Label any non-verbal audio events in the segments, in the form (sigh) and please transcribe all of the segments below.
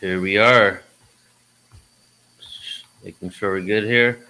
Here we are. Making sure we're good here.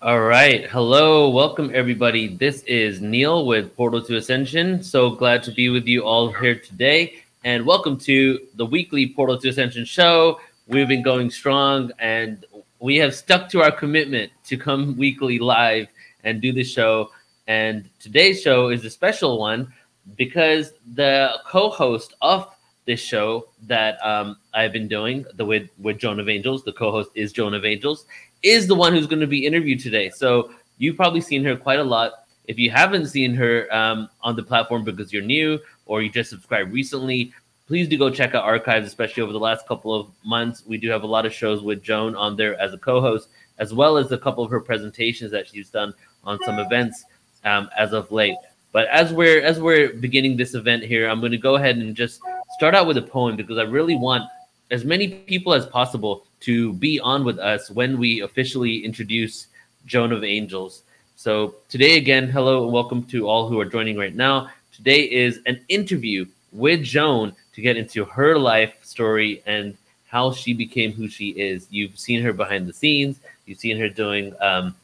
All right. Hello. Welcome, everybody. This is Neil with Portal to Ascension. So glad to be with you all here today. And welcome to the weekly Portal to Ascension show. We've been going strong and we have stuck to our commitment to come weekly live and do the show. And today's show is a special one because the co-host of this show that um, I've been doing the with with Joan of Angels, the co-host is Joan of Angels, is the one who's going to be interviewed today. So you've probably seen her quite a lot. If you haven't seen her um, on the platform because you're new or you just subscribed recently, please do go check out archives, especially over the last couple of months. We do have a lot of shows with Joan on there as a co-host, as well as a couple of her presentations that she's done on some events um, as of late. But as we're as we're beginning this event here, I'm going to go ahead and just start out with a poem because I really want as many people as possible to be on with us when we officially introduce Joan of Angels. So today again, hello and welcome to all who are joining right now. Today is an interview with Joan to get into her life story and how she became who she is. You've seen her behind the scenes. You've seen her doing um,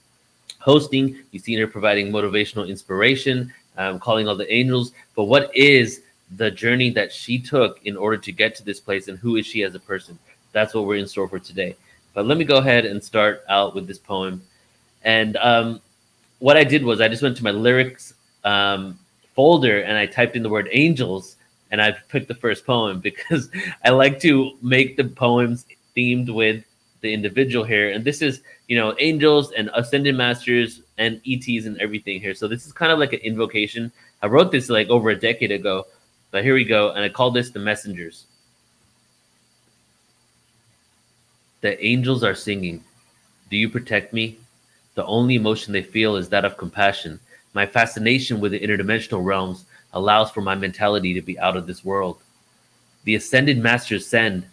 hosting. You've seen her providing motivational inspiration um, calling all the angels. But what is the journey that she took in order to get to this place, and who is she as a person? That's what we're in store for today. But let me go ahead and start out with this poem. And um, what I did was I just went to my lyrics um, folder and I typed in the word angels and I picked the first poem (laughs) because I like to make the poems themed with the individual here. And this is, you know, angels and ascended masters and ETs and everything here. So this is kind of like an invocation. I wrote this like over a decade ago, but here we go. And I call this the messengers. The angels are singing. Do you protect me? The only emotion they feel is that of compassion. My fascination with the interdimensional realms allows for my mentality to be out of this world. The ascended masters send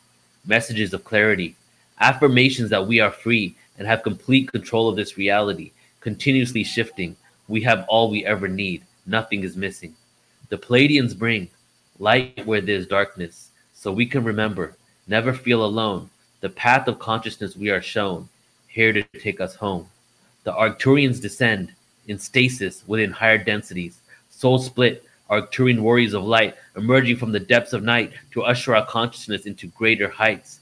messages of clarity, affirmations that we are free and have complete control of this reality, continuously shifting. We have all we ever need. Nothing is missing. The Pleiadians bring light where there's darkness, so we can remember, never feel alone. The path of consciousness we are shown, here to take us home. The Arcturians descend in stasis within higher densities, soul split, Arcturian warriors of light emerging from the depths of night to usher our consciousness into greater heights.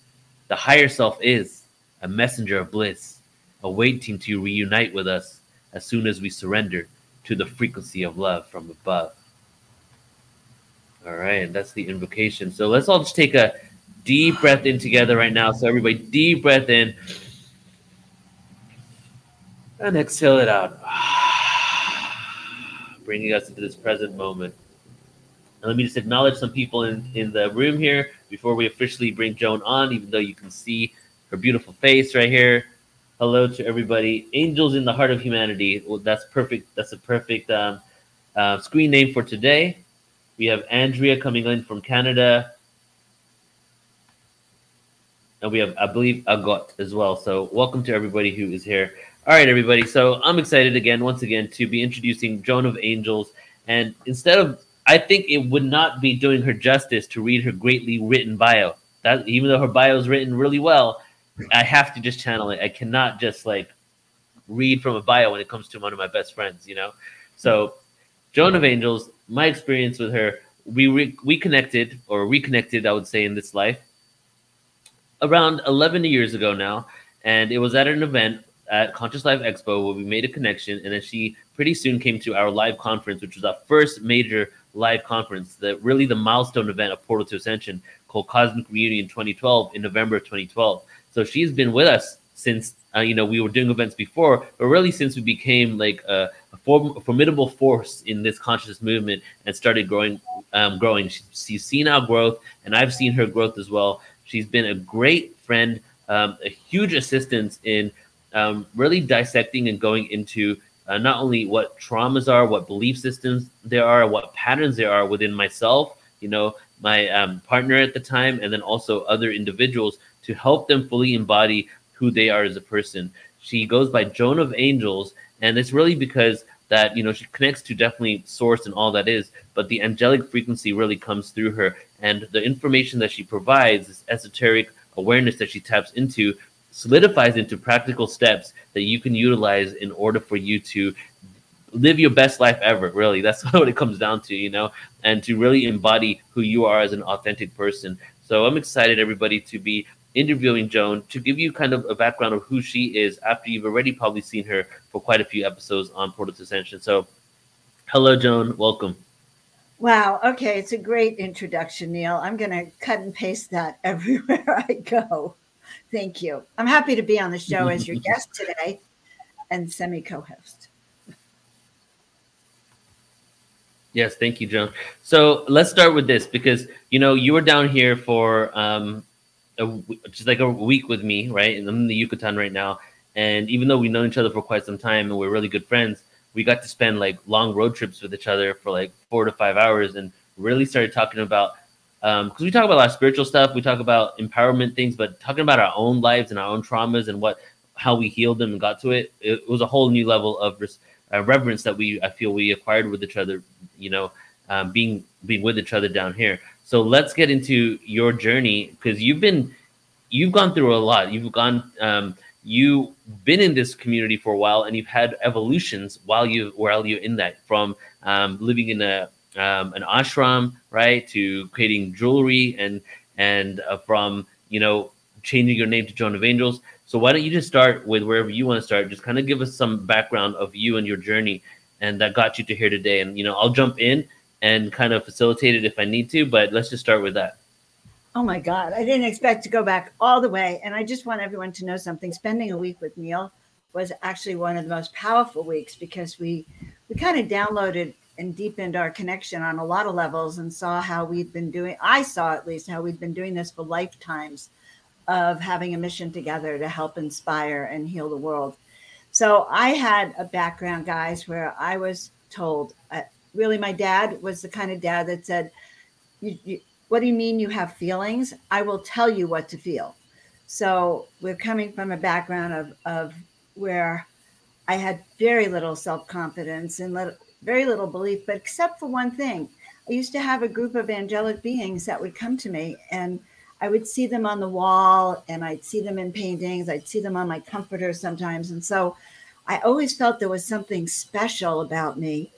The higher self is a messenger of bliss, awaiting to reunite with us as soon as we surrender to the frequency of love from above. All right, that's the invocation. So let's all just take a deep breath in together right now. So everybody, deep breath in and exhale it out, (sighs) bringing us into this present moment. And let me just acknowledge some people in, in the room here before we officially bring Joan on, even though you can see her beautiful face right here. Hello to everybody. Angels in the Heart of Humanity. Well, that's perfect. That's a perfect um, uh, screen name for today. We have Andrea coming in from Canada. And we have, I believe, Agot as well. So, welcome to everybody who is here. All right, everybody. So, I'm excited again, once again, to be introducing Joan of Angels. And instead of I think it would not be doing her justice to read her greatly written bio. That even though her bio is written really well, I have to just channel it. I cannot just like read from a bio when it comes to one of my best friends, you know. So, Joan of Angels, my experience with her, we re- we connected or reconnected, I would say, in this life around 11 years ago now, and it was at an event at Conscious Life Expo where we made a connection, and then she pretty soon came to our live conference, which was our first major live conference, the really the milestone event of Portal to Ascension called Cosmic Reunion 2012 in November of 2012. So she's been with us since uh, you know we were doing events before, but really since we became like a, a, form, formidable force in this conscious movement and started growing, um, growing. She, she's seen our growth, and I've seen her growth as well. She's been a great friend, um, a huge assistance in um, really dissecting and going into uh, not only what traumas are, what belief systems there are, what patterns there are within myself, you know, my um, partner at the time, and then also other individuals to help them fully embody who they are as a person. She goes by Joan of Angels, and it's really because that you know she connects to definitely source and all that is, but the angelic frequency really comes through her, and the information that she provides, this esoteric awareness that she taps into, solidifies into practical steps that you can utilize in order for you to live your best life ever really. That's (laughs) what it comes down to you know and to really embody who you are as an authentic person. So i'm excited everybody to be interviewing joan to give you kind of a background of who she is after you've already probably seen her for quite a few episodes on portal to ascension so hello joan. Welcome. Wow. Okay. It's a great introduction neil. I'm going to cut and paste that (laughs) everywhere i go. Thank you. I'm happy to be on the show as your (laughs) guest today and semi co-host Yes, thank you, Joan. So let's start with this because you know you were down here for um, a, just like a week with me, right? And I'm in the Yucatan right now. And even though we've known each other for quite some time and we're really good friends, we got to spend like long road trips with each other for like four to five hours and really started talking about because um, we talk about a lot of spiritual stuff, we talk about empowerment things, but talking about our own lives and our own traumas and what how we healed them and got to it, it was a whole new level of res- uh, reverence that we I feel we acquired with each other. You know, um, being being with each other down here. So let's get into your journey because you've been you've gone through a lot. You've gone um, you've been in this community for a while and you've had evolutions while you while you're in that from um, living in a um, an ashram right to creating jewelry and and uh, from you know changing your name to Joan of Angels. So why don't you just start with wherever you want to start? Just kind of give us some background of you and your journey, and that got you to here today. And you know, I'll jump in and kind of facilitate it if I need to, but let's just start with that. Oh my God, I didn't expect to go back all the way, and I just want everyone to know something. Spending a week with Neil was actually one of the most powerful weeks because we we kind of downloaded and deepened our connection on a lot of levels and saw how we'd been doing. I saw at least how we'd been doing this for lifetimes of having a mission together to help inspire and heal the world. So I had a background, guys, where I was told uh, really my dad was the kind of dad that said, you, you, What do you mean you have feelings? I will tell you what to feel. So we're coming from a background of, of where I had very little self confidence and very little belief, but except for one thing, I used to have a group of angelic beings that would come to me and I would see them on the wall and I'd see them in paintings. I'd see them on my comforter sometimes. And so I always felt there was something special about me,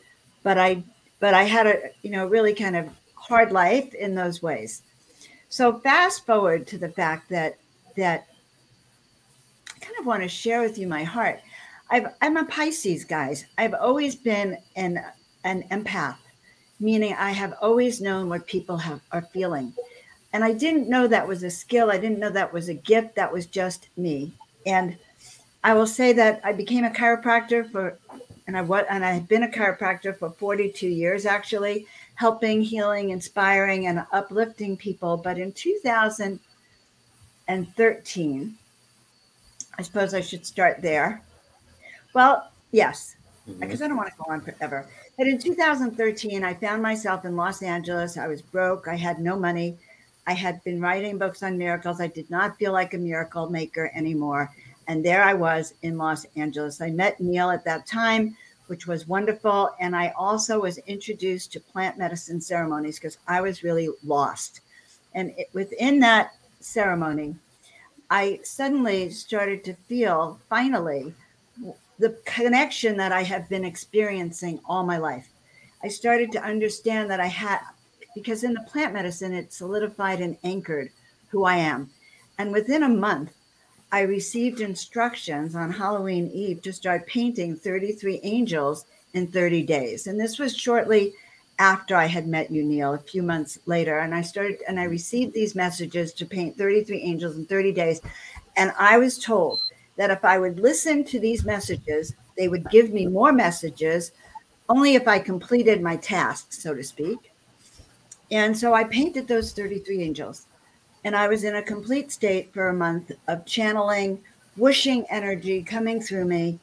but I but I had a you know really kind of hard life in those ways. So fast forward to the fact that that I kind of want to share with you my heart. I've, I'm a Pisces, guys. I've always been an an empath, meaning I have always known what people have are feeling. And I didn't know that was a skill. I didn't know that was a gift. That was just me. And I will say that I became a chiropractor for, and I what, and I had been a chiropractor for 42 years actually, helping, healing, inspiring, and uplifting people. But in 2013, I suppose I should start there. Well, yes, mm-hmm. because I don't want to go on forever. But in 2013, I found myself in Los Angeles. I was broke. I had no money. I had been writing books on miracles. I did not feel like a miracle maker anymore. And there I was in Los Angeles. I met Neil at that time, which was wonderful. And I also was introduced to plant medicine ceremonies because I was really lost. And it, within that ceremony, I suddenly started to feel finally the connection that I have been experiencing all my life. I started to understand that I had because in the plant medicine, it solidified and anchored who I am. And within a month, I received instructions on Halloween Eve to start painting 33 angels in 30 days. And this was shortly after I had met you, Neil, a few months later. And I started and I received these messages to paint 33 angels in 30 days. And I was told that if I would listen to these messages, they would give me more messages only if I completed my task, so to speak. And so I painted those 33 angels. And I was in a complete state for a month of channeling, whooshing energy coming through me,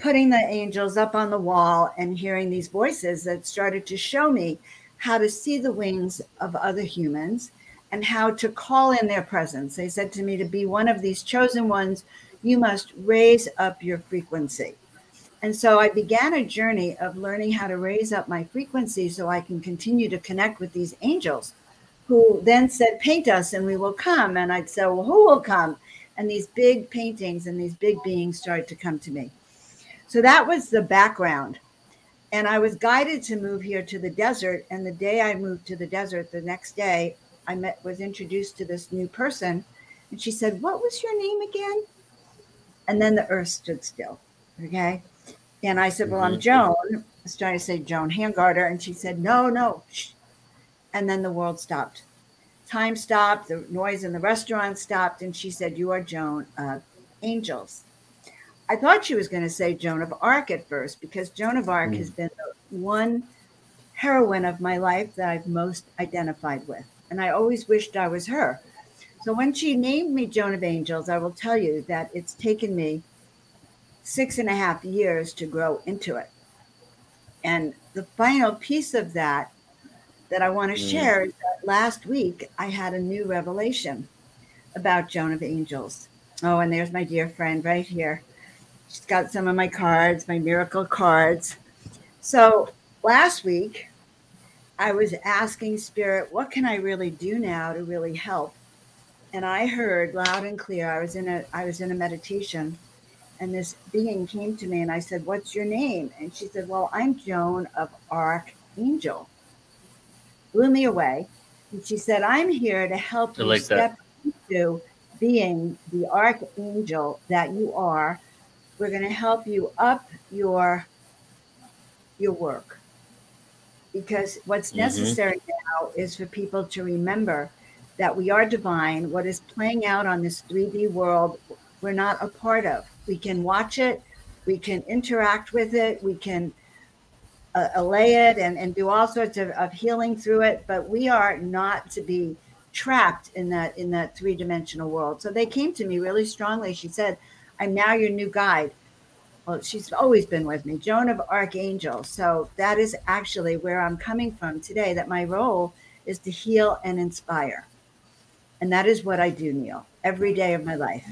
putting the angels up on the wall, and hearing these voices that started to show me how to see the wings of other humans and how to call in their presence. They said to me, to be one of these chosen ones, you must raise up your frequency. And so I began a journey of learning how to raise up my frequency so I can continue to connect with these angels who then said, Paint us and we will come. And I'd say, Well, who will come? And these big paintings and these big beings started to come to me. So that was the background. And I was guided to move here to the desert. And the day I moved to the desert, the next day, I met was introduced to this new person. And she said, What was your name again? And then the earth stood still. Okay. And I said, Well, I'm mm-hmm. Joan. I was trying to say Joan Hangarter. And she said, No, no. Shh. And then the world stopped. Time stopped. The noise in the restaurant stopped. And she said, You are Joan of Angels. I thought she was going to say Joan of Arc at first because Joan of Arc mm. has been the one heroine of my life that I've most identified with. And I always wished I was her. So when she named me Joan of Angels, I will tell you that it's taken me six and a half years to grow into it. And the final piece of that that I want to mm. share is that last week I had a new revelation about Joan of Angels. Oh, and there's my dear friend right here. She's got some of my cards, my miracle cards. So last week I was asking Spirit, what can I really do now to really help? And I heard loud and clear. I was in a I was in a meditation and this being came to me and I said, What's your name? And she said, Well, I'm Joan of Archangel. Blew me away. And she said, I'm here to help you like step that. into being the archangel that you are. We're going to help you up your your work. Because what's mm-hmm. necessary now is for people to remember that we are divine. What is playing out on this 3D world, we're not a part of we can watch it, we can interact with it, we can uh, allay it and, and do all sorts of, of healing through it, but we are not to be trapped in that in that three-dimensional world. So they came to me really strongly. She said, I'm now your new guide. Well, she's always been with me, Joan of Archangel. So that is actually where I'm coming from today, that my role is to heal and inspire. And that is what I do, Neil, every day of my life.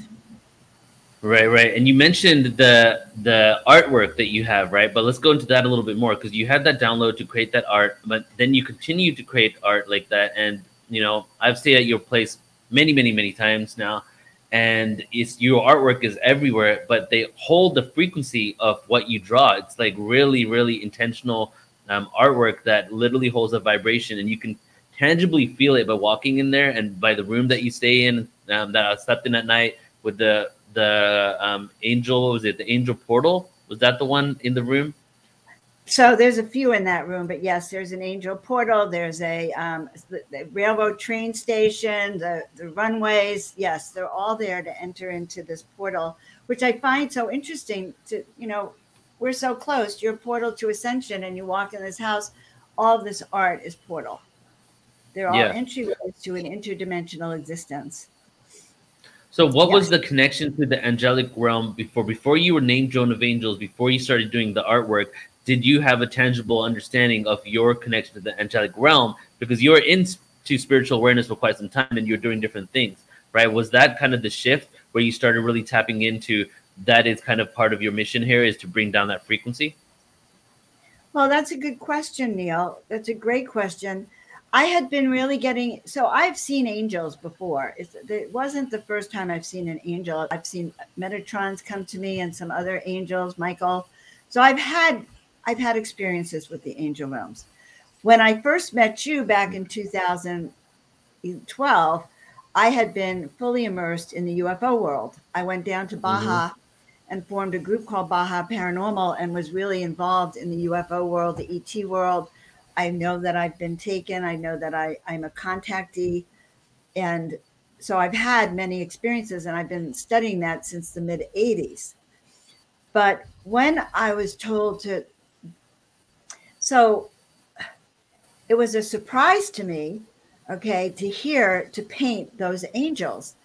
Right, right. And you mentioned the the artwork that you have, right? But let's go into that a little bit more because you had that download to create that art, but then you continue to create art like that. And you know, I've stayed at your place many, many, many times now, and it's your artwork is everywhere, but they hold the frequency of what you draw. It's like really, really intentional um, artwork that literally holds a vibration, and you can tangibly feel it by walking in there and by the room that you stay in um, that I slept in at night with the the um, angel was it the angel portal? Was that the one in the room? So there's a few in that room but yes there's an angel portal there's a um, the, the railroad train station the, the runways yes they're all there to enter into this portal which i find so interesting to you know we're so close your portal to ascension and you walk in this house all this art is portal. They're all yeah. entryways to an interdimensional existence so, what was the connection to the angelic realm before? Before you were named Joan of Angels, before you started doing the artwork, did you have a tangible understanding of your connection to the angelic realm? Because you were into spiritual awareness for quite some time, and you're doing different things, right? Was that kind of the shift where you started really tapping into that? Is kind of part of your mission here is to bring down that frequency. Well, that's a good question, Neil. That's a great question. I had been really getting so I've seen angels before. It's, it wasn't the first time I've seen an angel. I've seen Metatrons come to me and some other angels, Michael. So I've had I've had experiences with the angel realms. When I first met you back in 2012, I had been fully immersed in the UFO world. I went down to Baja mm-hmm. and formed a group called Baja Paranormal and was really involved in the UFO world, the ET world I know that I've been taken. I know that I, I'm a contactee. And so I've had many experiences and I've been studying that since the mid 80s. But when I was told to, so it was a surprise to me, okay, to hear to paint those angels.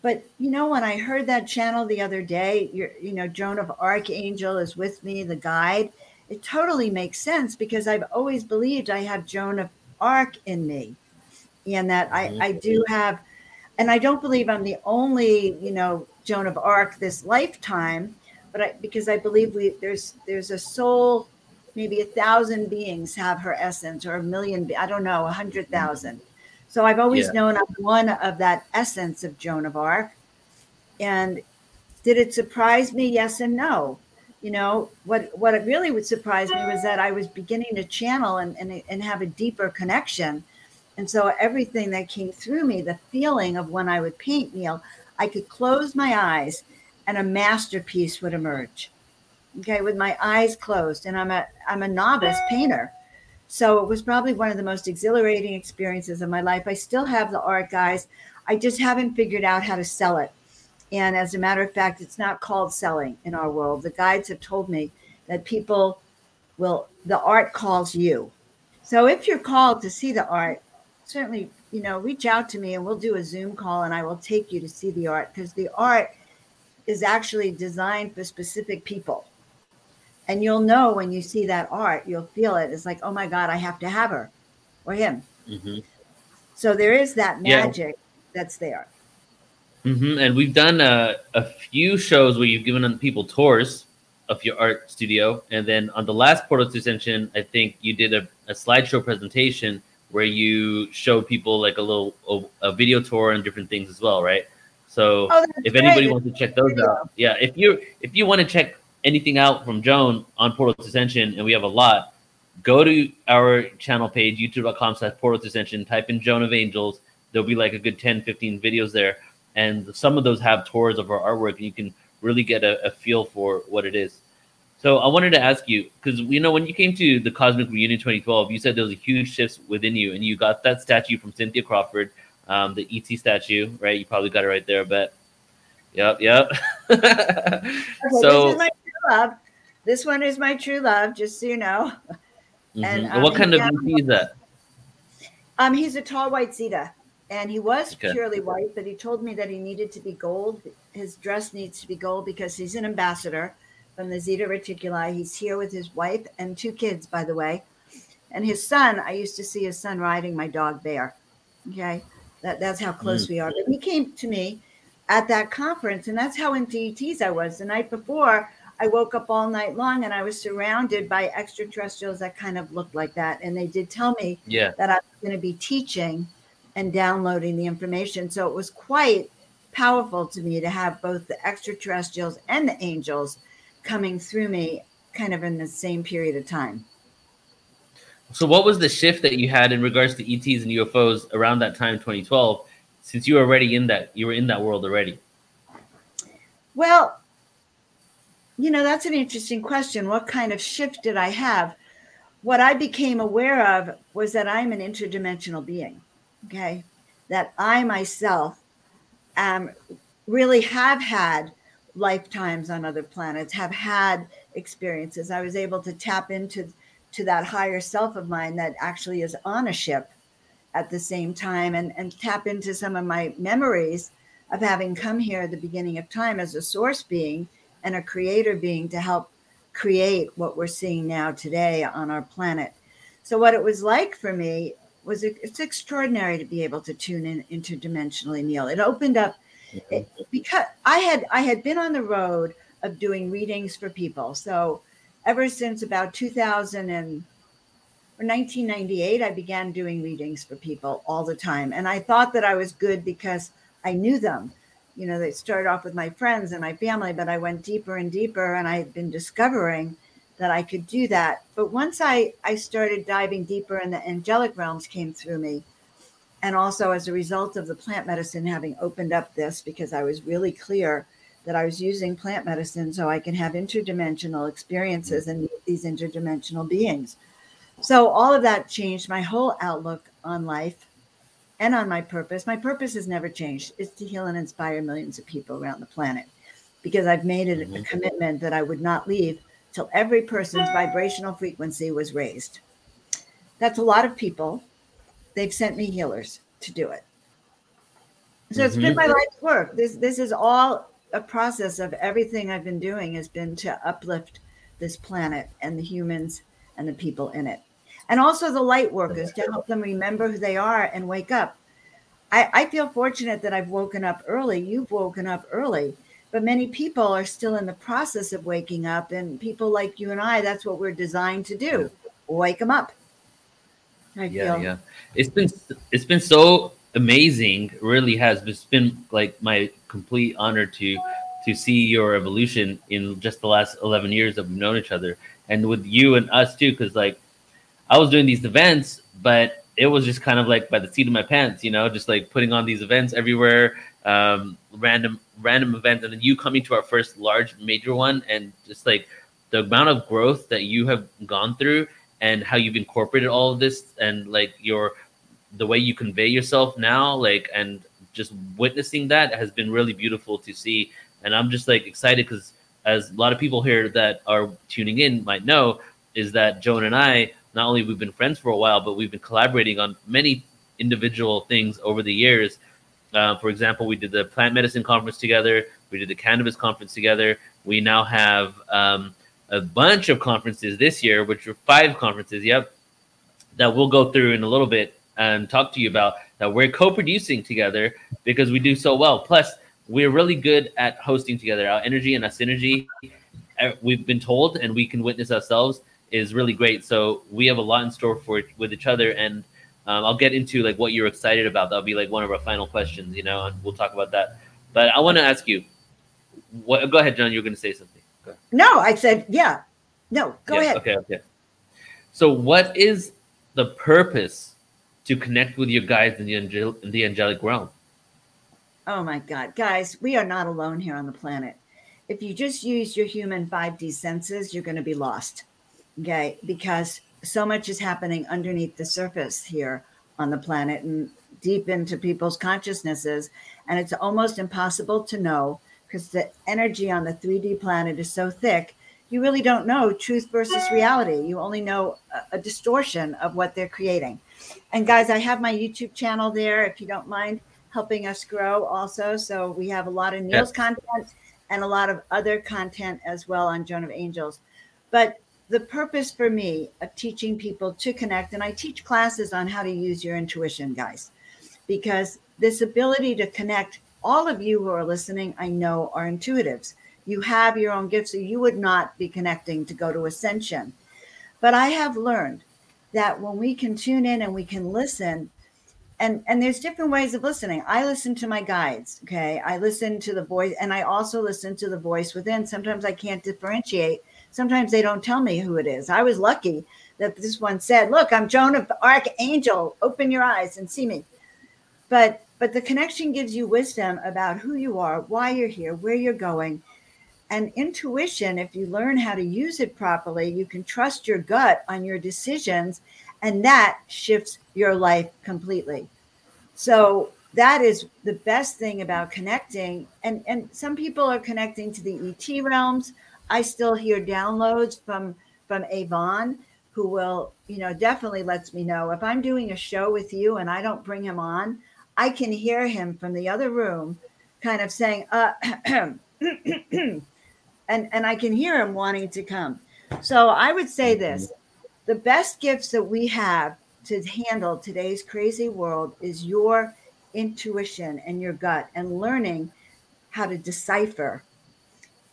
But you know, when I heard that channel the other day, you you know, Joan of Archangel is with me, the guide it totally makes sense because I've always believed I have Joan of Arc in me and that I, I do mm-hmm. have, and I don't believe I'm the only, you know, Joan of Arc this lifetime, but I, because I believe we there's there's a soul, maybe a thousand beings have her essence, or a million, I don't know, a hundred thousand. So I've always yeah. known I'm one of that essence of Joan of Arc. And did it surprise me? Yes and no. You know, what what it really would surprise me was that I was beginning to channel and, and, and have a deeper connection. And so everything that came through me, the feeling of when I would paint Neil, I could close my eyes and a masterpiece would emerge. Okay, with my eyes closed. And I'm a I'm a novice painter. So it was probably one of the most exhilarating experiences of my life. I still have the art, guys. I just haven't figured out how to sell it. And as a matter of fact, it's not called selling in our world. The guides have told me that people will, the art calls you. So if you're called to see the art, certainly, you know, reach out to me and we'll do a Zoom call and I will take you to see the art because the art is actually designed for specific people and you'll know when you see that art you'll feel it it's like oh my god i have to have her or him mm-hmm. so there is that magic yeah. that's there mm-hmm. and we've done a, a few shows where you've given people tours of your art studio and then on the last portal to ascension i think you did a, a slideshow presentation where you showed people like a little a, a video tour and different things as well right so oh, if anybody wants to check those out yeah if you if you want to check anything out from Joan on Portal to Ascension, and we have a lot, go to our channel page, youtube.com slash Portal to Ascension, type in Joan of Angels. There'll be like a good 10, 15 videos there. And some of those have tours of our artwork, and you can really get a, a feel for what it is. So I wanted to ask you, because you know, when you came to the Cosmic Reunion 2012, you said there was a huge shift within you, and you got that statue from Cynthia Crawford, um, the ET statue, right? You probably got it right there, I bet. Yep, yep. okay, so love. This one is my true love, just so you know. Mm-hmm. And um, what kind of ET is that? Um, he's a tall white Zeta, and he was okay. purely white, but he told me that he needed to be gold. His dress needs to be gold because he's an ambassador from the Zeta Reticuli. He's here with his wife and two kids, by the way, and his son. I used to see his son riding my dog Bear. Okay, that that's how close mm. we are. But he came to me at that conference, and that's how in ETs I was the night before. I woke up all night long and I was surrounded by extraterrestrials that kind of looked like that. And they did tell me yeah. that I was going to be teaching and downloading the information. So it was quite powerful to me to have both the extraterrestrials and the angels coming through me kind of in the same period of time. So, what was the shift that you had in regards to ETs and UFOs around that time, 2012, since you were already in that, you were in that world already? Well, you know, that's an interesting question. What kind of shift did I have? What I became aware of was that I'm an interdimensional being, okay? That I myself am really have had lifetimes on other planets, have had experiences. I was able to tap into to that higher self of mine that actually is on a ship at the same time and, and tap into some of my memories of having come here at the beginning of time as a source being and a creator being to help create what we're seeing now today on our planet. So, what it was like for me was it's extraordinary to be able to tune in interdimensionally, Neil. It opened up it, because I had I had been on the road of doing readings for people. So, ever since about 2000 and or 1998, I began doing readings for people all the time, and I thought that I was good because I knew them you know, they started off with my friends and my family, but I went deeper and deeper and I had been discovering that I could do that. But once I, I started diving deeper and the angelic realms came through me, and also as a result of the plant medicine having opened up this, because I was really clear that I was using plant medicine so I can have interdimensional experiences and these interdimensional beings. So all of that changed my whole outlook on life and on my purpose. My purpose has never changed. It's to heal and inspire millions of people around the planet because I've made it mm-hmm. a commitment that I would not leave till every person's vibrational frequency was raised. That's a lot of people. They've sent me healers to do it. So mm-hmm. it's been mm-hmm. my life's work. This this is all a process of everything I've been doing has been to uplift this planet and the humans and the people in it and also the light workers to help them remember who they are and wake up. I, I feel fortunate that I've woken up early. You've woken up early, but many people are still in the process of waking up and people like you and i that's what we're designed to do wake them up. I yeah feel. yeah. It's been it's been so amazing really has it's been like my complete honor to to see your evolution in just the last 11 years that we've known each other and with you and us too because like i was doing these events but it was just kind of like by the seat of my pants you know just like putting on these events everywhere um, random random events, and then you coming to our first large major one, and just like the amount of growth that you have gone through, and how you've incorporated all of this, and like your the way you convey yourself now, like and just witnessing that has been really beautiful to see, and I'm just like excited because as a lot of people here that are tuning in might know, is that Joan and I not only we've been friends for a while, but we've been collaborating on many individual things over the years uh, for example, we did the plant medicine conference together. We did the cannabis conference together. We now have um, a bunch of conferences this year, which are five conferences. Yep, that we'll go through in a little bit and talk to you about that we're co-producing together because we do so well. Plus, we're really good at hosting together. Our energy and our synergy, uh, we've been told and we can witness ourselves, is really great. So we have a lot in store for with each other and um, I'll get into like what you're excited about. That'll be like one of our final questions, you know, and we'll talk about that. But I want to ask you, what? Go ahead, Joan. You're going to say something. No, I said yeah. No, go ahead. Okay, okay. So, what is the purpose to connect with your guys in the, angel- in the angelic realm? Oh my God, guys, we are not alone here on the planet. If you just use your human 5D senses, you're going to be lost. Okay, because so much is happening underneath the surface here on the planet and deep into people's consciousnesses. And it's almost impossible to know because the energy on the 3D planet is so thick. You really don't know truth versus reality. You only know a, a distortion of what they're creating. And guys, I have my YouTube channel there if you don't mind helping us grow also. So we have a lot of Neil's content and a lot of other content as well on Joan of Angels. But the purpose for me of teaching people to connect, and I teach classes on how to use your intuition, guys, because this ability to connect, all of you who are listening, I know are intuitives. You have your own gifts, so you would not be connecting to go to ascension. But I have learned that when we can tune in and we can listen, and and there's different ways of listening. I listen to my guides, okay? I listen to the voice, and I also listen to the voice within. Sometimes I can't differentiate sometimes they don't tell me who it is. I was lucky that this one said, "Look, I'm Joan of the Archangel. Open your eyes and see me." But but the connection gives you wisdom about who you are, why you're here, where you're going. And intuition, if you learn how to use it properly, you can trust your gut on your decisions, and that shifts your life completely. So that is the best thing about connecting. And and some people are connecting to the ET realms. I still hear downloads from from Avon, who will, you know, definitely lets me know if I'm doing a show with you and I don't bring him on, I can hear him from the other room, kind of saying, uh, (clears throat) and and I can hear him wanting to come. So I would say this: the best gifts that we have to handle today's crazy world is your intuition and your gut and learning how to decipher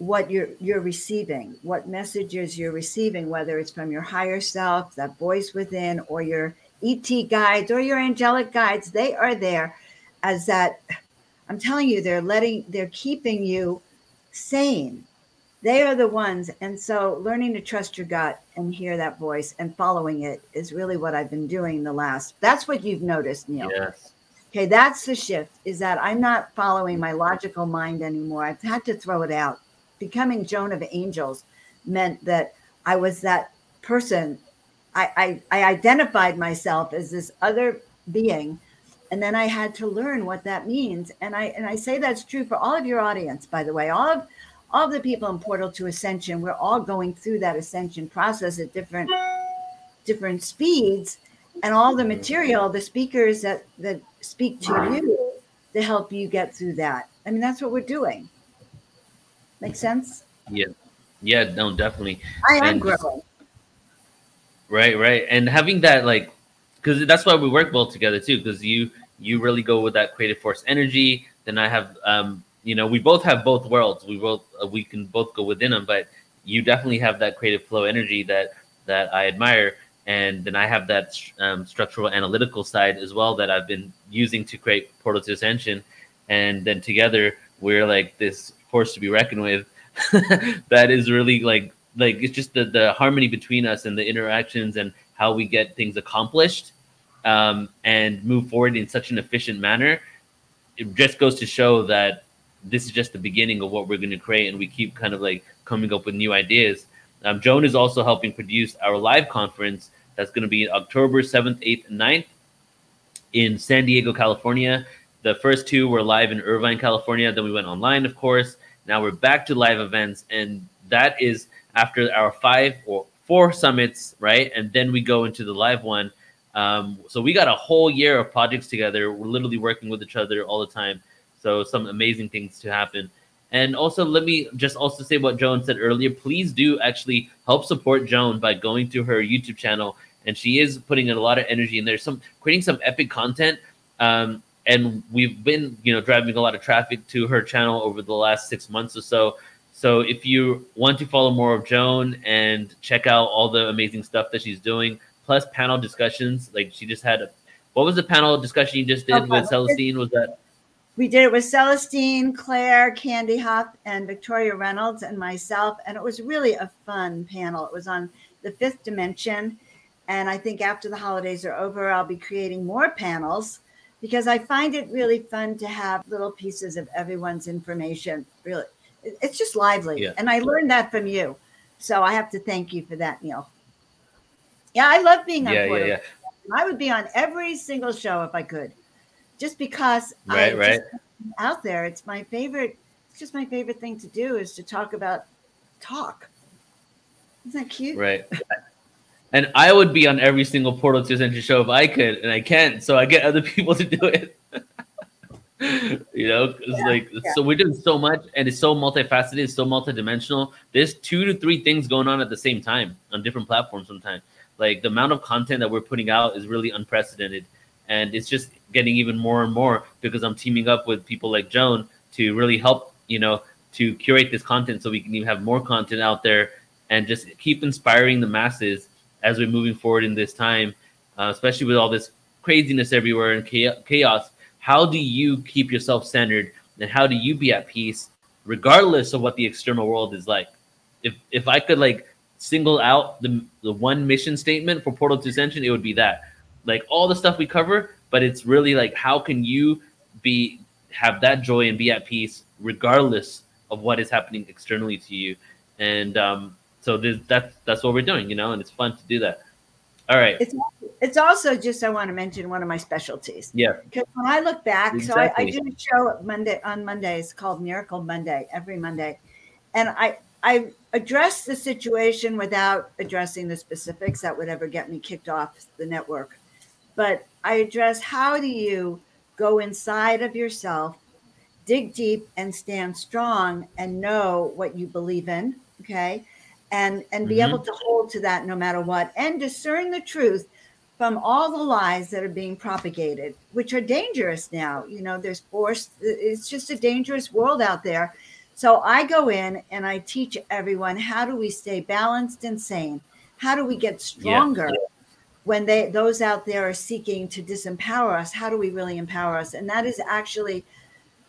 what you're you're receiving, what messages you're receiving, whether it's from your higher self, that voice within, or your ET guides or your angelic guides, they are there as that. I'm telling you, they're letting, they're keeping you sane. They are the ones. And so learning to trust your gut and hear that voice and following it is really what I've been doing the last. That's what you've noticed, Neil. Yes. Okay, that's the shift is that I'm not following my logical mind anymore. I've had to throw it out becoming Joan of Angels meant that I was that person. I, I, I identified myself as this other being and then I had to learn what that means. And I and I say that's true for all of your audience, by the way. All of all of the people in Portal to Ascension, we're all going through that ascension process at different different speeds, and all the material, the speakers that that speak to you to help you get through that. I mean, that's what we're doing. Make sense? Yeah. Yeah, no, definitely. I am and growing. Right, right. And having that like because that's why we work well together too, because you you really go with that creative force energy. Then I have um you know we both have both worlds. We both uh, we can both go within them, but you definitely have that creative flow energy that that I admire, and then I have that um, structural analytical side as well that I've been using to create Portal to Ascension, and then together we're like this force to be reckoned with. (laughs) that is really like like it's just the the harmony between us and the interactions and how we get things accomplished um, and move forward in such an efficient manner. It just goes to show that this is just the beginning of what we're going to create, and we keep kind of like coming up with new ideas. Um, Joan is also helping produce our live conference that's going to be October 7th, 8th, and 9th in San Diego, California. The first two were live in Irvine, California. Then we went online, of course. Now we're back to live events, and that is after our five or four summits, right? And then we go into the live one. Um, so we got a whole year of projects together. We're literally working with each other all the time. So some amazing things to happen. And also, let me just also say what Joan said earlier. Please do actually help support Joan by going to her YouTube channel, and she is putting in a lot of energy in there. Some creating some epic content. Um, and we've been, you know, driving a lot of traffic to her channel over the last six months or so. So if you want to follow more of Joan and check out all the amazing stuff that she's doing, plus panel discussions, like she just had a what was the panel discussion you just did okay. with Celestine? Was that we did it with Celestine, Claire, Candy Hop, and Victoria Reynolds and myself, and it was really a fun panel. It was on the fifth dimension, and I think after the holidays are over, I'll be creating more panels because I find it really fun to have little pieces of everyone's information. Really, it's just lively. Yeah. And I learned that from you. So I have to thank you for that, Neil. Yeah, I love being on yeah, yeah, yeah. I would be on every single show if I could. Just because right, I right. out there. It's my favorite, it's just my favorite thing to do is to talk about talk. Isn't that cute? Right. And I would be on every single Portal to Ascension show if I could, and I can't. So I get other (laughs) people to do it. (laughs) you know, it's yeah, like yeah. so we're doing so much, and it's so multifaceted, it's so multidimensional. There's two to three things going on at the same time on different platforms. Sometimes, like the amount of content that we're putting out is really unprecedented, and it's just getting even more and more because I'm teaming up with people like Joan to really help, you know, to curate this content so we can even have more content out there and just keep inspiring the masses as we're moving forward in this time, uh, especially with all this craziness everywhere and chaos how do you keep yourself centered and how do you be at peace regardless of what the external world is like? If if i could like single out the, the one mission statement for portal to ascension it would be that. Like all the stuff we cover but it's really like how can you be have that joy and be at peace regardless of what is happening externally to you? And um so this, that's that's what we're doing you know and it's fun to do that all right. It's it's also just I want to mention one of my specialties. Yeah. Because when I look back, exactly. so I, I do a show Monday on Mondays called Miracle Monday every Monday, and I I address the situation without addressing the specifics that would ever get me kicked off the network, but I address how do you go inside of yourself, dig deep, and stand strong, and know what you believe in. Okay and and be mm-hmm. able to hold to that no matter what and discern the truth from all the lies that are being propagated which are dangerous now. You know there's force it's just a dangerous world out there. So i go in and i teach everyone how do we stay balanced and sane? How do we get stronger yeah. when they those out there are seeking to disempower us? How do we really empower us? And that is actually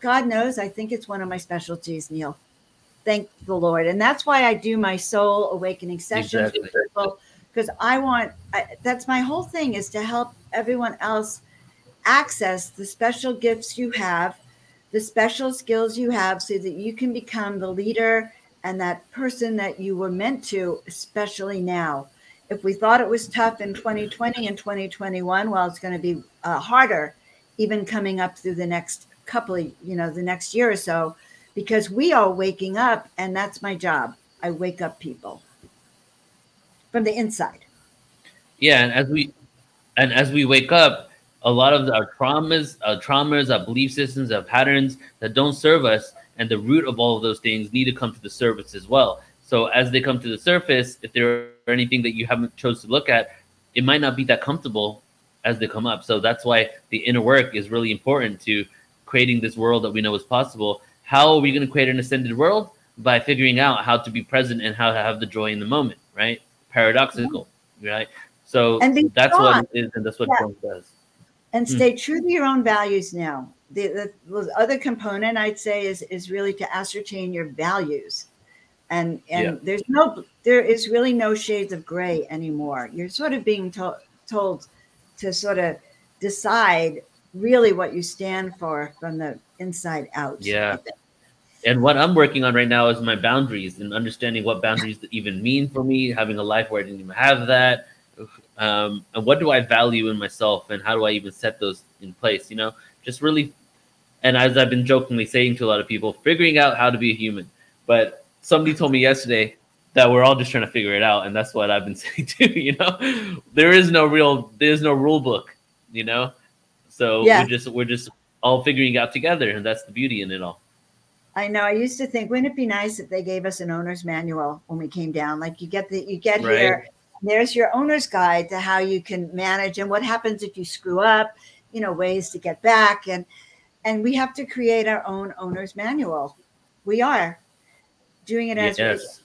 god knows i think it's one of my specialties neil thank the Lord. And that's why I do my soul awakening sessions exactly. with people because I want I, that's my whole thing is to help everyone else access the special gifts you have, the special skills you have so that you can become the leader and that person that you were meant to, especially now. If we thought it was tough in 2020 and 2021, well, it's going to be uh, harder even coming up through the next couple of, you know, the next year or so because we are waking up, and that's my job. I wake up people from the inside. Yeah, and as we and as we wake up, a lot of our traumas, our traumas, our belief systems, our patterns that don't serve us, and the root of all of those things need to come to the surface as well. So as they come to the surface, if there are anything that you haven't chose to look at, it might not be that comfortable as they come up. So that's why the inner work is really important to creating this world that we know is possible how are we going to create an ascended world? By figuring out how to be present and how to have the joy in the moment, right? Paradoxical, mm-hmm. right? So that's strong. what it is, and that's what yeah. does. And mm. stay true to your own values now. The, the, the, other component I'd say is is really to ascertain your values, and and yeah. there's no there is really no shades of gray anymore. You're sort of being to- told to sort of decide really what you stand for from the inside out. Yeah. And what I'm working on right now is my boundaries and understanding what boundaries (laughs) even mean for me, having a life where I didn't even have that. Um, and what do I value in myself and how do I even set those in place? You know, just really, and as I've been jokingly saying to a lot of people, figuring out how to be a human. But somebody told me yesterday that we're all just trying to figure it out. And that's what I've been (laughs) saying too. You know, there is no real, there's no rule book, you know? So yeah. we're just, we're just all figuring out together. And that's the beauty in it all. I know. I used to think, wouldn't it be nice if they gave us an owner's manual when we came down? Like you get the you get right. here, there's your owner's guide to how you can manage and what happens if you screw up, you know, ways to get back. And and we have to create our own owner's manual. We are doing it as yes. we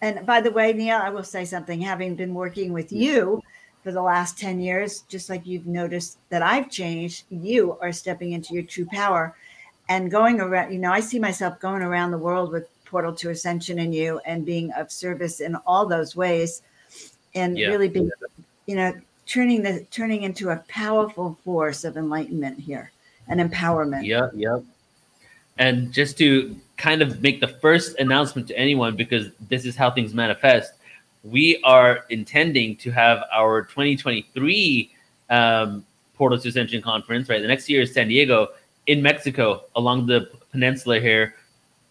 and by the way, Neil, I will say something. Having been working with you for the last 10 years, just like you've noticed that I've changed, you are stepping into your true power and going around, you know, I see myself going around the world with Portal to Ascension and you and being of service in all those ways and yeah. really being, you know, turning the turning into a powerful force of enlightenment here and empowerment. Yep, yep. And just to kind of make the first announcement to anyone, because this is how things manifest, we are intending to have our 2023 um, Portal to Ascension conference, right? The next year is San Diego in Mexico along the peninsula here.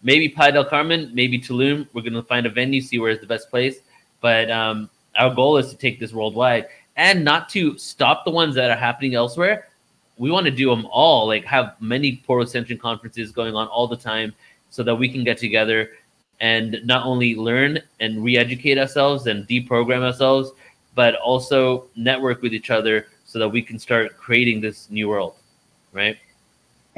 Maybe Playa del Carmen, maybe Tulum. We're going to find a venue, see where is the best place. But um, our goal is to take this worldwide and not to stop the ones that are happening elsewhere. We want to do them all, like have many Portal Ascension conferences going on all the time so that we can get together and not only learn and re-educate ourselves and deprogram ourselves, but also network with each other so that we can start creating this new world, right?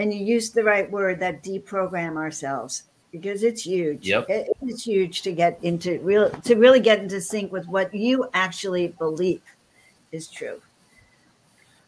and you used the right word that deprogram ourselves because it's huge. Yep. It, it's huge to get into real to really get into sync with what you actually believe is true.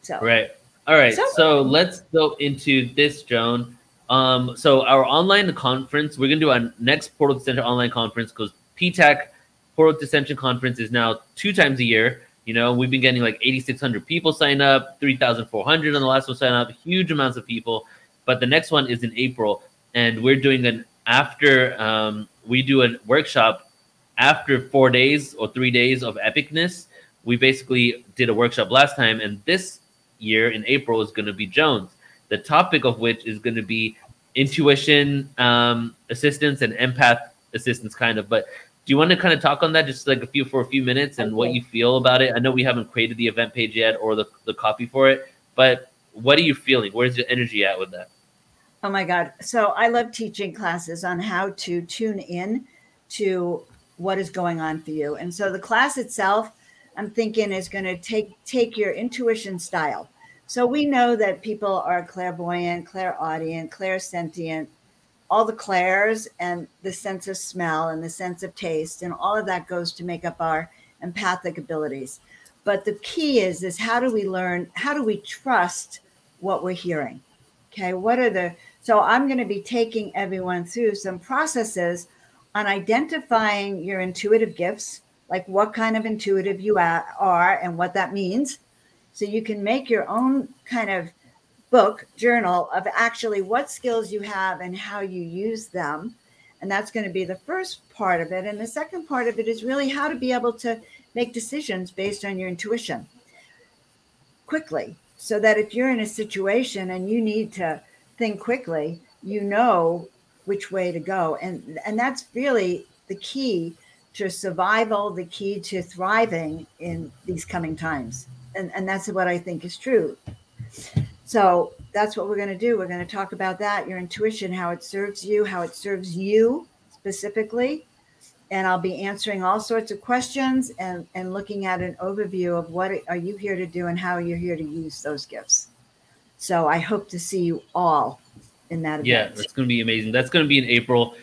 So right. All right. So, so let's go into this, Joan. Um, so our online conference, we're gonna do our next Portal Ascension online conference because PTAC Portal Ascension conference is now two times a year. You know, we've been getting like 8,600 people sign up, 3,400 on the last one sign up, huge amounts of people but the next one is in April, and we're doing an after um, we do a workshop after four days or three days of epicness. We basically did a workshop last time, and this year in April is going to be Joan's. The topic of which is going to be intuition um, assistance and empath assistance, kind of. But do you want to kind of talk on that just like a few for a few minutes and okay. what you feel about it? I know we haven't created the event page yet or the, the copy for it, but what are you feeling? Where's your energy at with that? Oh my God. So I love teaching classes on how to tune in to what is going on for you. And so the class itself, I'm thinking is going to take take your intuition style. So we know that people are clairvoyant, clairaudient, clairsentient, all the clairs and the sense of smell and the sense of taste and all of that goes to make up our empathic abilities. But the key is is how do we learn, how do we trust what we're hearing? Okay, what are the so I'm going to be taking everyone through some processes on identifying your intuitive gifts, like what kind of intuitive you are and what that means. So you can make your own kind of book, journal of actually what skills you have and how you use them. And that's going to be the first part of it. And the second part of it is really how to be able to make decisions based on your intuition quickly so that if you're in a situation and you need to think quickly you know which way to go and and that's really the key to survival the key to thriving in these coming times and and that's what i think is true so that's what we're going to do we're going to talk about that your intuition how it serves you how it serves you specifically and I'll be answering all sorts of questions and, and looking at an overview of what are you here to do and how you're here to use those gifts. So I hope to see you all in that event. Yeah, that's going to be amazing. That's going to be in April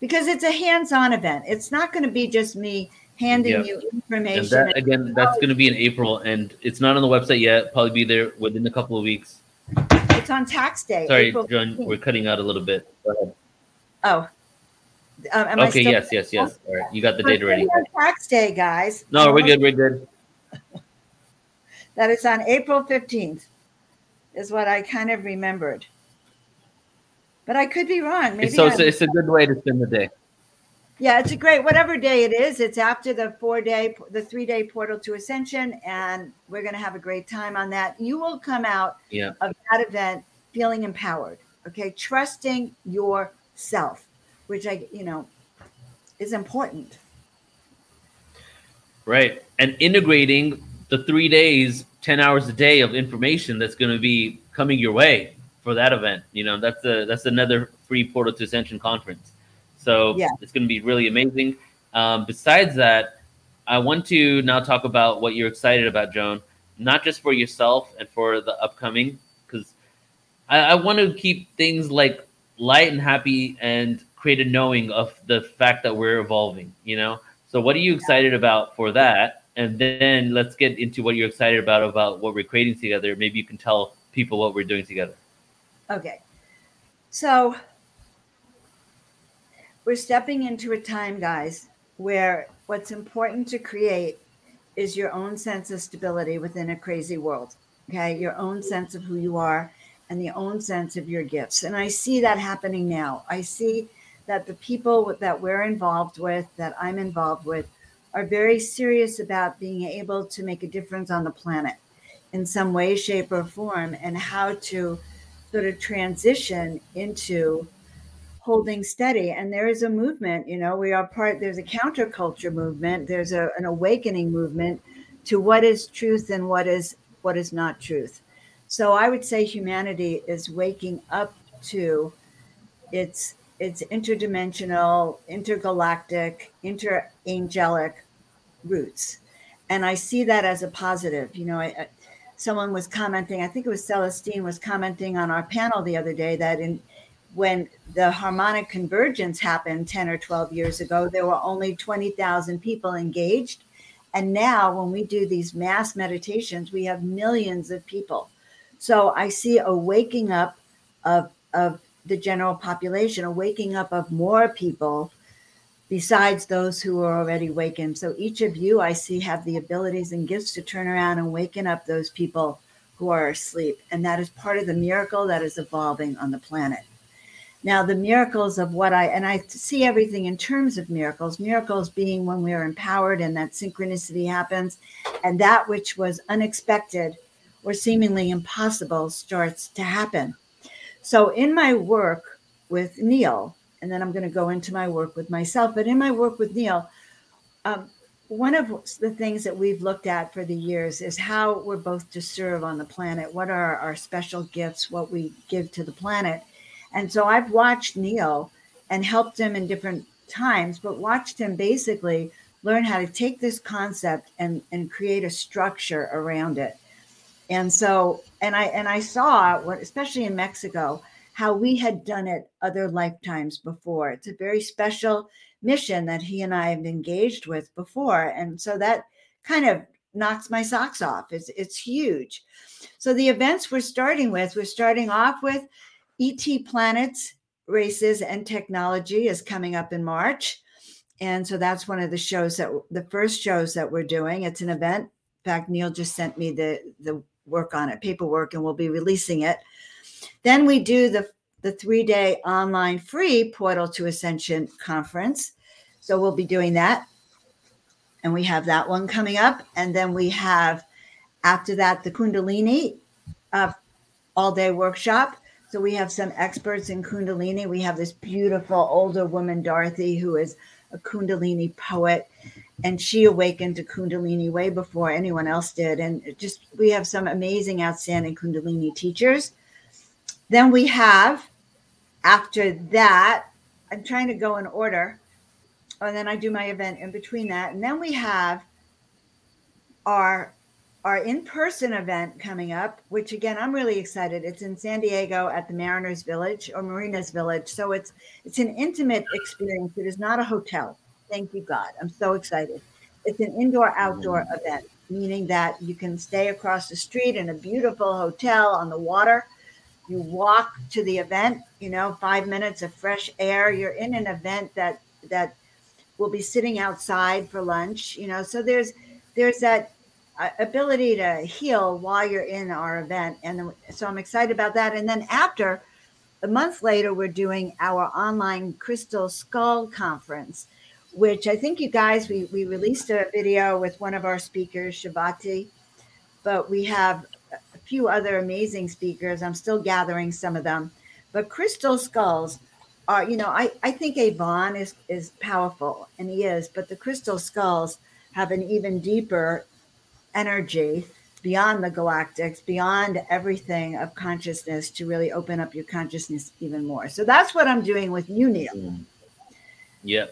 because it's a hands-on event. It's not going to be just me handing Yep. you information. that again, that's going to be in April, and it's not on the website yet. Probably be there within a couple of weeks. it's on tax day. Sorry, April Joan, 15th. we're cutting out a little bit. Go ahead. Oh. Um, am I Okay, yes, yes, yes. All right, you got the date ready. Tax day, guys. No, we're good. We're good. (laughs) That it's on April 15th, is what I kind of remembered. But I could be wrong. Maybe so I'm- it's a good way to spend the day. Yeah, it's a great whatever day it is. It's after the four day, the three day portal to ascension, and we're going to have a great time on that. You will come out Yeah. of that event feeling empowered. Okay, trusting yourself, which I, you know, is important. Right. And integrating the three days, 10 hours a day of information that's going to be coming your way for that event. You know, that's a, that's another free Portal to Ascension conference. So Yeah. it's going to be really amazing. Um, besides that, I want to now talk about what you're excited about, Joan, not just for yourself and for the upcoming, because I, I want to keep things like light and happy and create a knowing of the fact that we're evolving, you know? So what are you excited about for that? And then let's get into what you're excited about about what we're creating together. Maybe you can tell people what we're doing together. Okay. So we're stepping into a time, guys, where what's important to create is your own sense of stability within a crazy world. Okay. Your own sense of who you are and the own sense of your gifts. And I see that happening now. I see that the people that we're involved with, that I'm involved with, are very serious about being able to make a difference on the planet in some way, shape, or form, and how to sort of transition into holding steady. And there is a movement, you know, we are part, there's a counterculture movement, there's a, an awakening movement to what is truth and what is what is not truth. So I would say humanity is waking up to its its interdimensional, intergalactic, interangelic roots. And I see that as a positive. You know, I, someone was commenting, I think it was Celestine was commenting on our panel the other day that in when the harmonic convergence happened 10 or 12 years ago, there were only 20,000 people engaged. And now, when we do these mass meditations, we have millions of people. So I see a waking up of, of the general population, a waking up of more people besides those who are already wakened. So each of you I see have the abilities and gifts to turn around and waken up those people who are asleep. And that is part of the miracle that is evolving on the planet. Now, the miracles of what I, and I see everything in terms of miracles, miracles being when we are empowered and that synchronicity happens, and that which was unexpected or seemingly impossible starts to happen. So, in my work with Neil, and then I'm going to go into my work with myself, but in my work with Neil, um, one of the things that we've looked at for the years is how we're both to serve on the planet. What are our special gifts, what we give to the planet? And so I've watched Neil and helped him in different times, but watched him basically learn how to take this concept and, and create a structure around it. And so, and I and I saw what, especially in Mexico, how we had done it other lifetimes before. It's a very special mission that he and I have engaged with before, and so that kind of knocks my socks off. It's it's huge. So the events we're starting with, we're starting off with ET Planets Races and Technology is coming up in March. And so that's one of the shows that the first shows that we're doing. It's an event. In fact, Neil just sent me the the work on it, paperwork, and we'll be releasing it. Then we do the the three day online free Portal to Ascension conference. So we'll be doing that. And we have that one coming up. And then we have after that the Kundalini uh, all day workshop. So we have some experts in Kundalini. We have this beautiful older woman, Dorothy, who is a Kundalini poet, and she awakened to Kundalini way before anyone else did. And just we have some amazing, outstanding Kundalini teachers. Then we have, after that, I'm trying to go in order, and then I do my event in between that, and then we have our our in-person event coming up, which again I'm really excited. It's in San Diego at the Mariners Village or Marinas Village. So it's it's an intimate experience. It is not a hotel. Thank you God. I'm so excited. It's an indoor outdoor mm. event, meaning that you can stay across the street in a beautiful hotel on the water. You walk to the event, you know, 5 minutes of fresh air. You're in an event that that will be sitting outside for lunch, you know. So there's there's that Uh, ability to heal while you're in our event. And so I'm excited about that. And then after, a month later, we're doing our online Crystal Skull Conference, which I think you guys, we, we released a video with one of our speakers, Shabati, but we have a few other amazing speakers. I'm still gathering some of them. But Crystal Skulls are, you know, I, I think Avon is, is powerful, and he is, but the Crystal Skulls have an even deeper energy beyond the galactics, beyond everything of consciousness to really open up your consciousness even more. So that's what I'm doing with you, Neil. Mm. Yeah.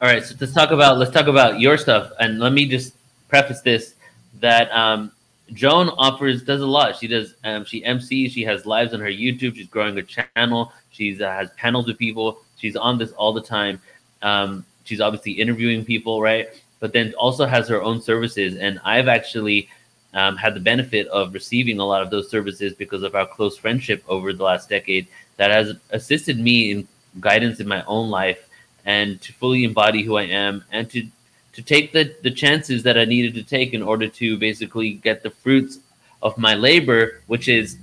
All right. So let's talk about let's talk about your stuff, and let me just preface this that um, Joan offers does a lot. She does um, she MCs, she has lives on her YouTube. She's growing her channel. She's uh, has panels with people. She's on this all the time. Um, she's obviously interviewing people, right? But then also has her own services. And I've actually um, had the benefit of receiving a lot of those services because of our close friendship over the last decade that has assisted me in guidance in my own life and to fully embody who I am and to to take the, the chances that I needed to take in order to basically get the fruits of my labor, which is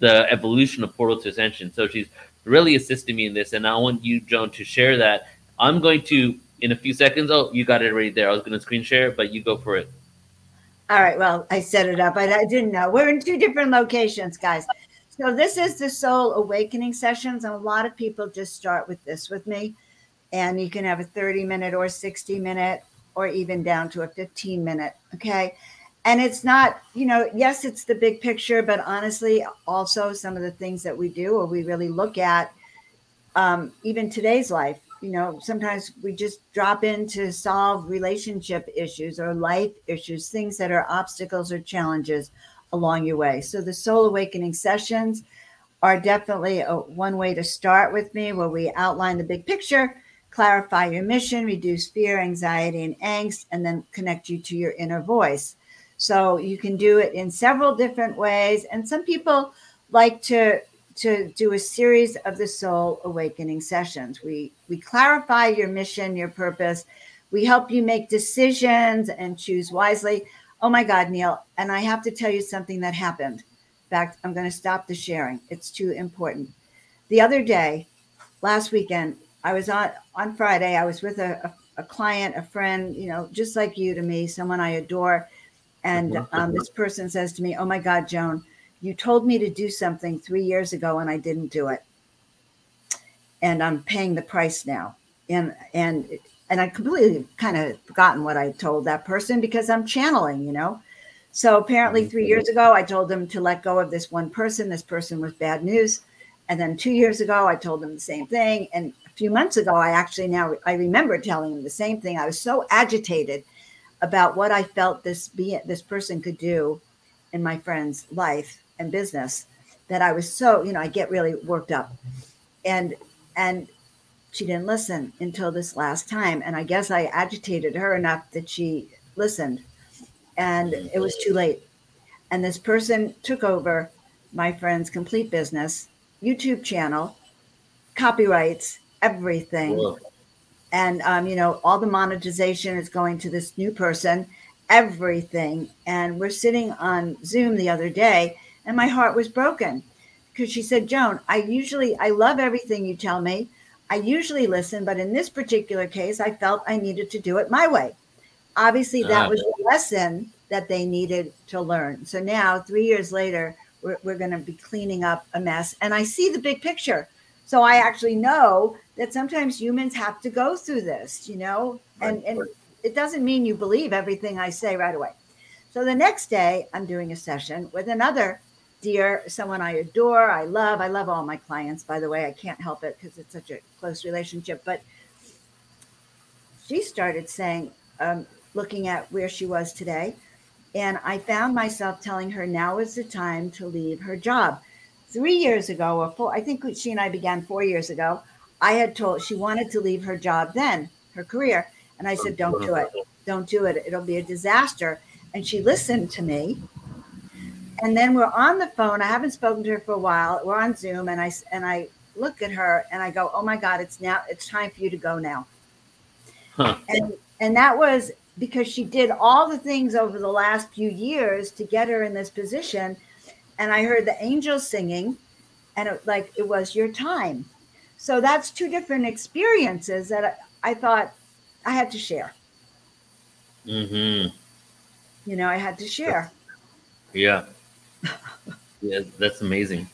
the evolution of Portal to Ascension. So she's really assisted me in this, and I want you, Joan, to share that. I'm going to in a few seconds. Oh, you got it right there. I was going to screen share, but you go for it. All right. Well, I set it up. I, I didn't know. We're in two different locations, guys. So this is the soul awakening sessions, and a lot of people just start with this with me. And you can have a 30 minute or 60 minute or even down to a 15 minute. Okay. And it's not, you know, yes, it's the big picture, but honestly, also some of the things that we do or we really look at um, even today's life you know, sometimes we just drop in to solve relationship issues or life issues, things that are obstacles or challenges along your way. So the soul awakening sessions are definitely a, one way to start with me, where we outline the big picture, clarify your mission, reduce fear, anxiety, and angst, and then connect you to your inner voice. So you can do it in several different ways. And some people like to to do a series of the soul awakening sessions. We we clarify your mission, your purpose. We help you make decisions and choose wisely. Oh my God, Neil, and I have to tell you something that happened. In fact, I'm going to stop the sharing. It's too important. The other day, last weekend, I was on on Friday. I was with a, a, a client, a friend, you know, just like you to me, someone I adore. And um, this person says to me, "Oh my God, Joan, you told me to do something three years ago and I didn't do it. And I'm paying the price now. And and and I completely kind of forgotten what I told that person because I'm channeling, you know. So apparently three years ago I told them to let go of this one person. This person was bad news. And then two years ago I told them the same thing. And a few months ago I actually now I remember telling them the same thing. I was so agitated about what I felt this be this person could do in my friend's life and business that I was so, you know, I get really worked up. And and she didn't listen until this last time. And I guess I agitated her enough that she listened. And it was too late. And this person took over my friend's complete business, YouTube channel, copyrights, everything. Whoa. And um, you know, all the monetization is going to this new person, everything. And we're sitting on Zoom the other day and my heart was broken because she said, Joan, I usually, I love everything you tell me. I usually listen, but in this particular case, I felt I needed to do it my way. Obviously, that uh, was a lesson that they needed to learn. So now, three years later, we're, we're going to be cleaning up a mess. And I see the big picture. So I actually know that sometimes humans have to go through this, you know, and, and it doesn't mean you believe everything I say right away. So the next day, I'm doing a session with another dear, someone I adore, I love. I love all my clients, by the way. I can't help it because it's such a close relationship. But she started saying, um, looking at where she was today, And I found myself telling her now is the time to leave her job. Three years ago, or four, I think she and I began four years ago. I had told she wanted to leave her job then, her career. And I said, Don't do it. Don't do it. It'll be a disaster. And she listened to me. And then we're on the phone. I haven't spoken to her for a while. We're on Zoom and I and I look at her and I go, "Oh my god, it's now it's time for you to go now." Huh. And and that was because she did all the things over the last few years to get her in this position. And I heard the angels singing, and it, like it was your time. So that's two different experiences that I, I thought I had to share. Hmm. You know, I had to share. Yeah. (laughs) yeah, that's amazing.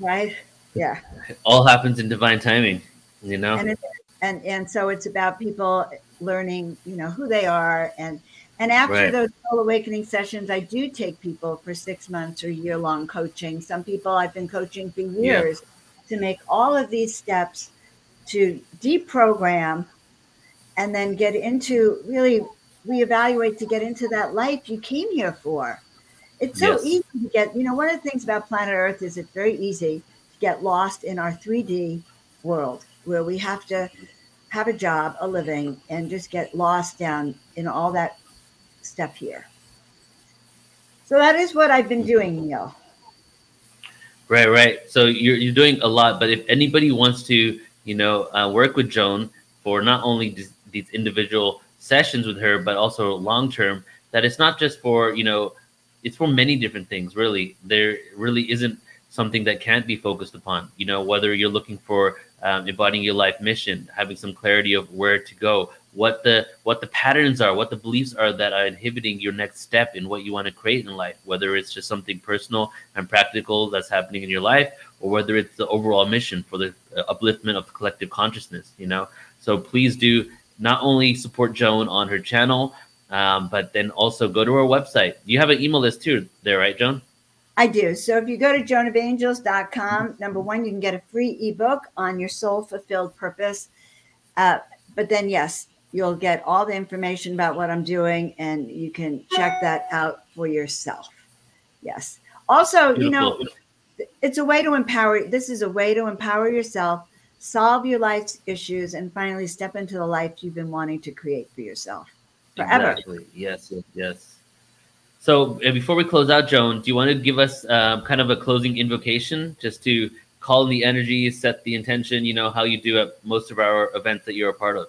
Right. Yeah. It all happens in divine timing. You know. And it, and and so it's about people learning, you know, who they are and and after right. those soul awakening sessions, I do take people for six months or year long coaching. Some people I've been coaching for years yeah. to make all of these steps to deprogram and then get into really reevaluate to get into that life you came here for. It's so yes. easy to get, you know, one of the things about planet Earth is it's very easy to get lost in our 3D world where we have to have a job, a living, and just get lost down in all that stuff here. So that is what I've been doing, Neil. Right, right. So you're you're doing a lot, but if anybody wants to, you know, uh, work with Joan for not only these, these individual sessions with her, but also long term, that it's not just for you know, it's for many different things. Really, there really isn't something that can't be focused upon. You know, whether you're looking for um, embodying your life mission, having some clarity of where to go, what the what the patterns are, what the beliefs are that are inhibiting your next step in what you want to create in life, whether it's just something personal and practical that's happening in your life, or whether it's the overall mission for the uh, upliftment of the collective consciousness. You know, so please do not only support Joan on her channel, um, but then also go to our website. You have an email list too, there, right, Joan? I do. So if you go to joanofangels.com, number one, you can get a free ebook on your soul fulfilled purpose. Uh, but then, yes, you'll get all the information about what I'm doing and you can check that out for yourself. Yes. Also, Beautiful. you know, it's a way to empower. This is a way to empower yourself, solve your life's issues, and finally step into the life you've been wanting to create for yourself forever. Exactly. Yes. Yes. So uh, before we close out, Joan, do you want to give us um, kind of a closing invocation just to call in the energy, set the intention, you know, how you do at most of our events that you're a part of?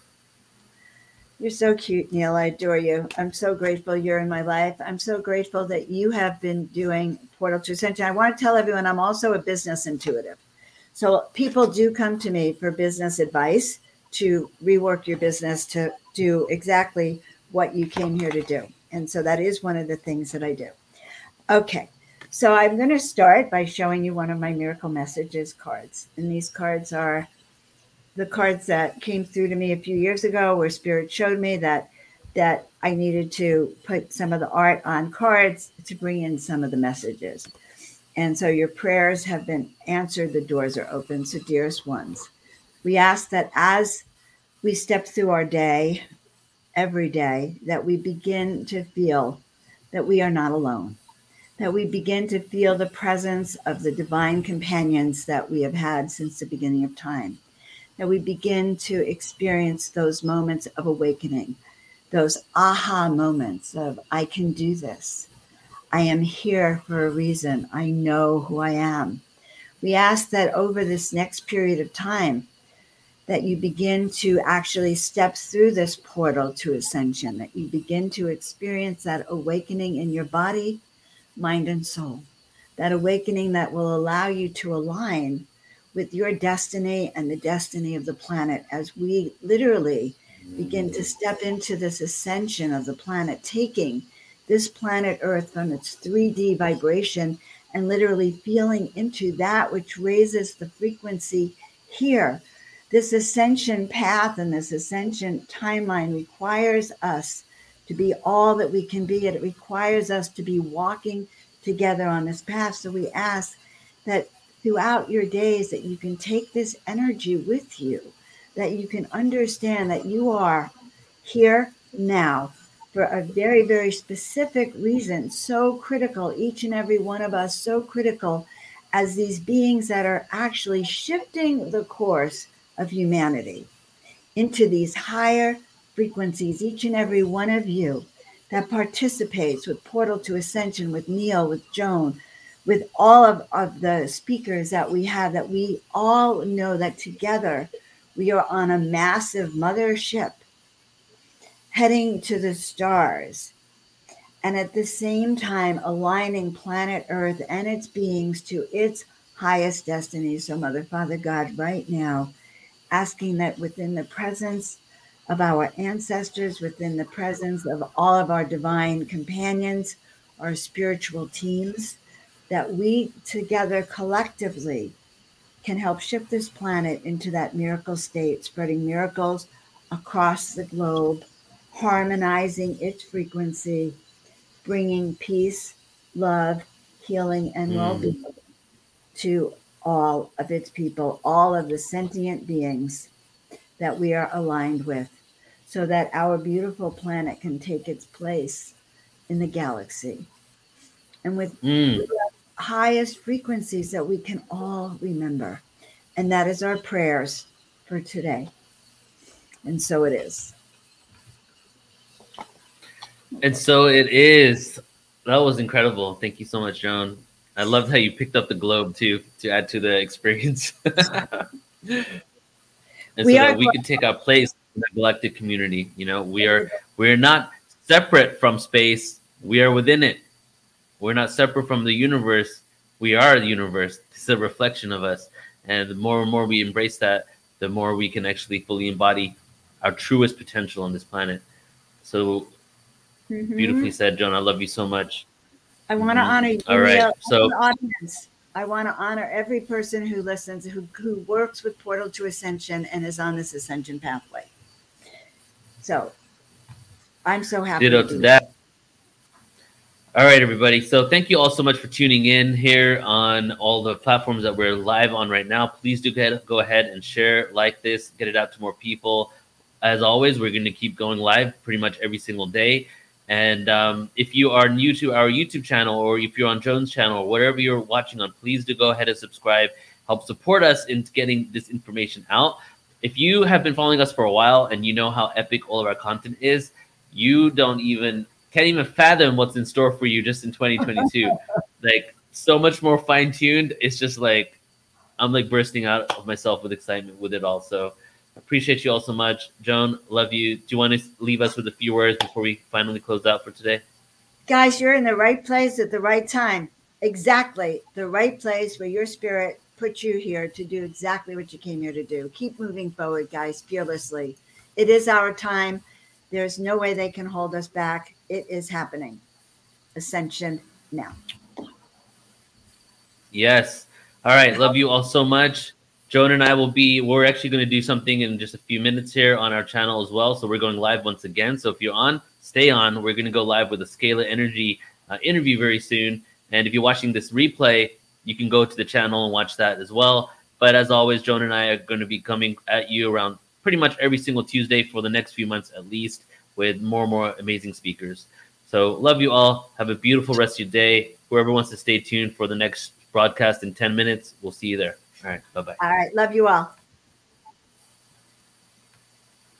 You're so cute, Neil. I adore you. I'm so grateful you're in my life. I'm so grateful that you have been doing Portal to Ascension. I want to tell everyone I'm also a business intuitive. So people do come to me for business advice to rework your business to do exactly what you came here to do. And so that is one of the things that I do. Okay. So I'm going to start by showing you one of my miracle messages cards. And these cards are the cards that came through to me a few years ago where spirit showed me that that I needed to put some of the art on cards to bring in some of the messages. And so your prayers have been answered, the doors are open. So, dearest ones, we ask that as we step through our day, every day that we begin to feel that we are not alone, that we begin to feel the presence of the divine companions that we have had since the beginning of time, that we begin to experience those moments of awakening, those aha moments of, I can do this. I am here for a reason. I know who I am. We ask that over this next period of time, that you begin to actually step through this portal to ascension, that you begin to experience that awakening in your body, mind, and soul. That awakening that will allow you to align with your destiny and the destiny of the planet as we literally begin to step into this ascension of the planet, taking this planet Earth from its 3D vibration and literally feeling into that which raises the frequency here this ascension path and this ascension timeline requires us to be all that we can be. It requires us to be walking together on this path. So we ask that throughout your days that you can take this energy with you, that you can understand that you are here now for a very, very specific reason, so critical, each and every one of us, so critical as these beings that are actually shifting the course of humanity into these higher frequencies, each and every one of you that participates with Portal to Ascension, with Neil, with Joan, with all of, of the speakers that we have, that we all know that together we are on a massive mothership heading to the stars. And at the same time, aligning planet Earth and its beings to its highest destiny. So, Mother, Father, God, right now, asking that within the presence of our ancestors, within the presence of all of our divine companions, our spiritual teams, that we together collectively can help shift this planet into that miracle state, spreading miracles across the globe, harmonizing its frequency, bringing peace, love, healing, and mm. well being to all of its people, all of the sentient beings that we are aligned with, so that our beautiful planet can take its place in the galaxy. And with, mm. the highest frequencies that we can all remember. And that is our prayers for today. And so it is. And so it is. That was incredible. Thank you so much, Joan. I loved how you picked up the globe too to add to the experience. (laughs) and we so that we can take our place in the galactic community. You know, we are we're not separate from space. We are within it. We're not separate from the universe. We are the universe. It's a reflection of us. And the more and more we embrace that, the more we can actually fully embody our truest potential on this planet. So mm-hmm. beautifully said, Joan. I love you so much. I want to mm-hmm. honor you. All right. So audience. I want to honor every person who listens, who, who works with Portal to Ascension and is on this ascension pathway. So I'm so happy. Ditto to, to that. All right, everybody. So thank you all so much for tuning in here on all the platforms that we're live on right now. Please do go ahead and share, like this, get it out to more people. As always, we're going to keep going live pretty much every single day. And um, if you are new to our YouTube channel or if you're on Joan's channel or whatever you're watching on, please do go ahead and subscribe. Help support us in getting this information out. If you have been following us for a while and you know how epic all of our content is, you don't even can't even fathom what's in store for you just in 2022. (laughs) like so much more fine tuned. It's just like I'm like bursting out of myself with excitement with it all. So Appreciate you all so much. Joan, love you. Do you want to leave us with a few words before we finally close out for today? Guys, you're in the right place at the right time. Exactly the right place where your spirit put you here to do exactly what you came here to do. Keep moving forward, guys, fearlessly. It is our time. There's no way they can hold us back. It is happening. Ascension now. Yes. All right. Love you all so much. Joan and I will be, we're actually going to do something in just a few minutes here on our channel as well. So we're going live once again. So if you're on, stay on. We're going to go live with a Scalar Energy uh, interview very soon. And if you're watching this replay, you can go to the channel and watch that as well. But as always, Joan and I are going to be coming at you around pretty much every single Tuesday for the next few months at least with more and more amazing speakers. So love you all. Have a beautiful rest of your day. Whoever wants to stay tuned for the next broadcast in 10 minutes, we'll see you there. All right. Bye bye. All right. Love you all.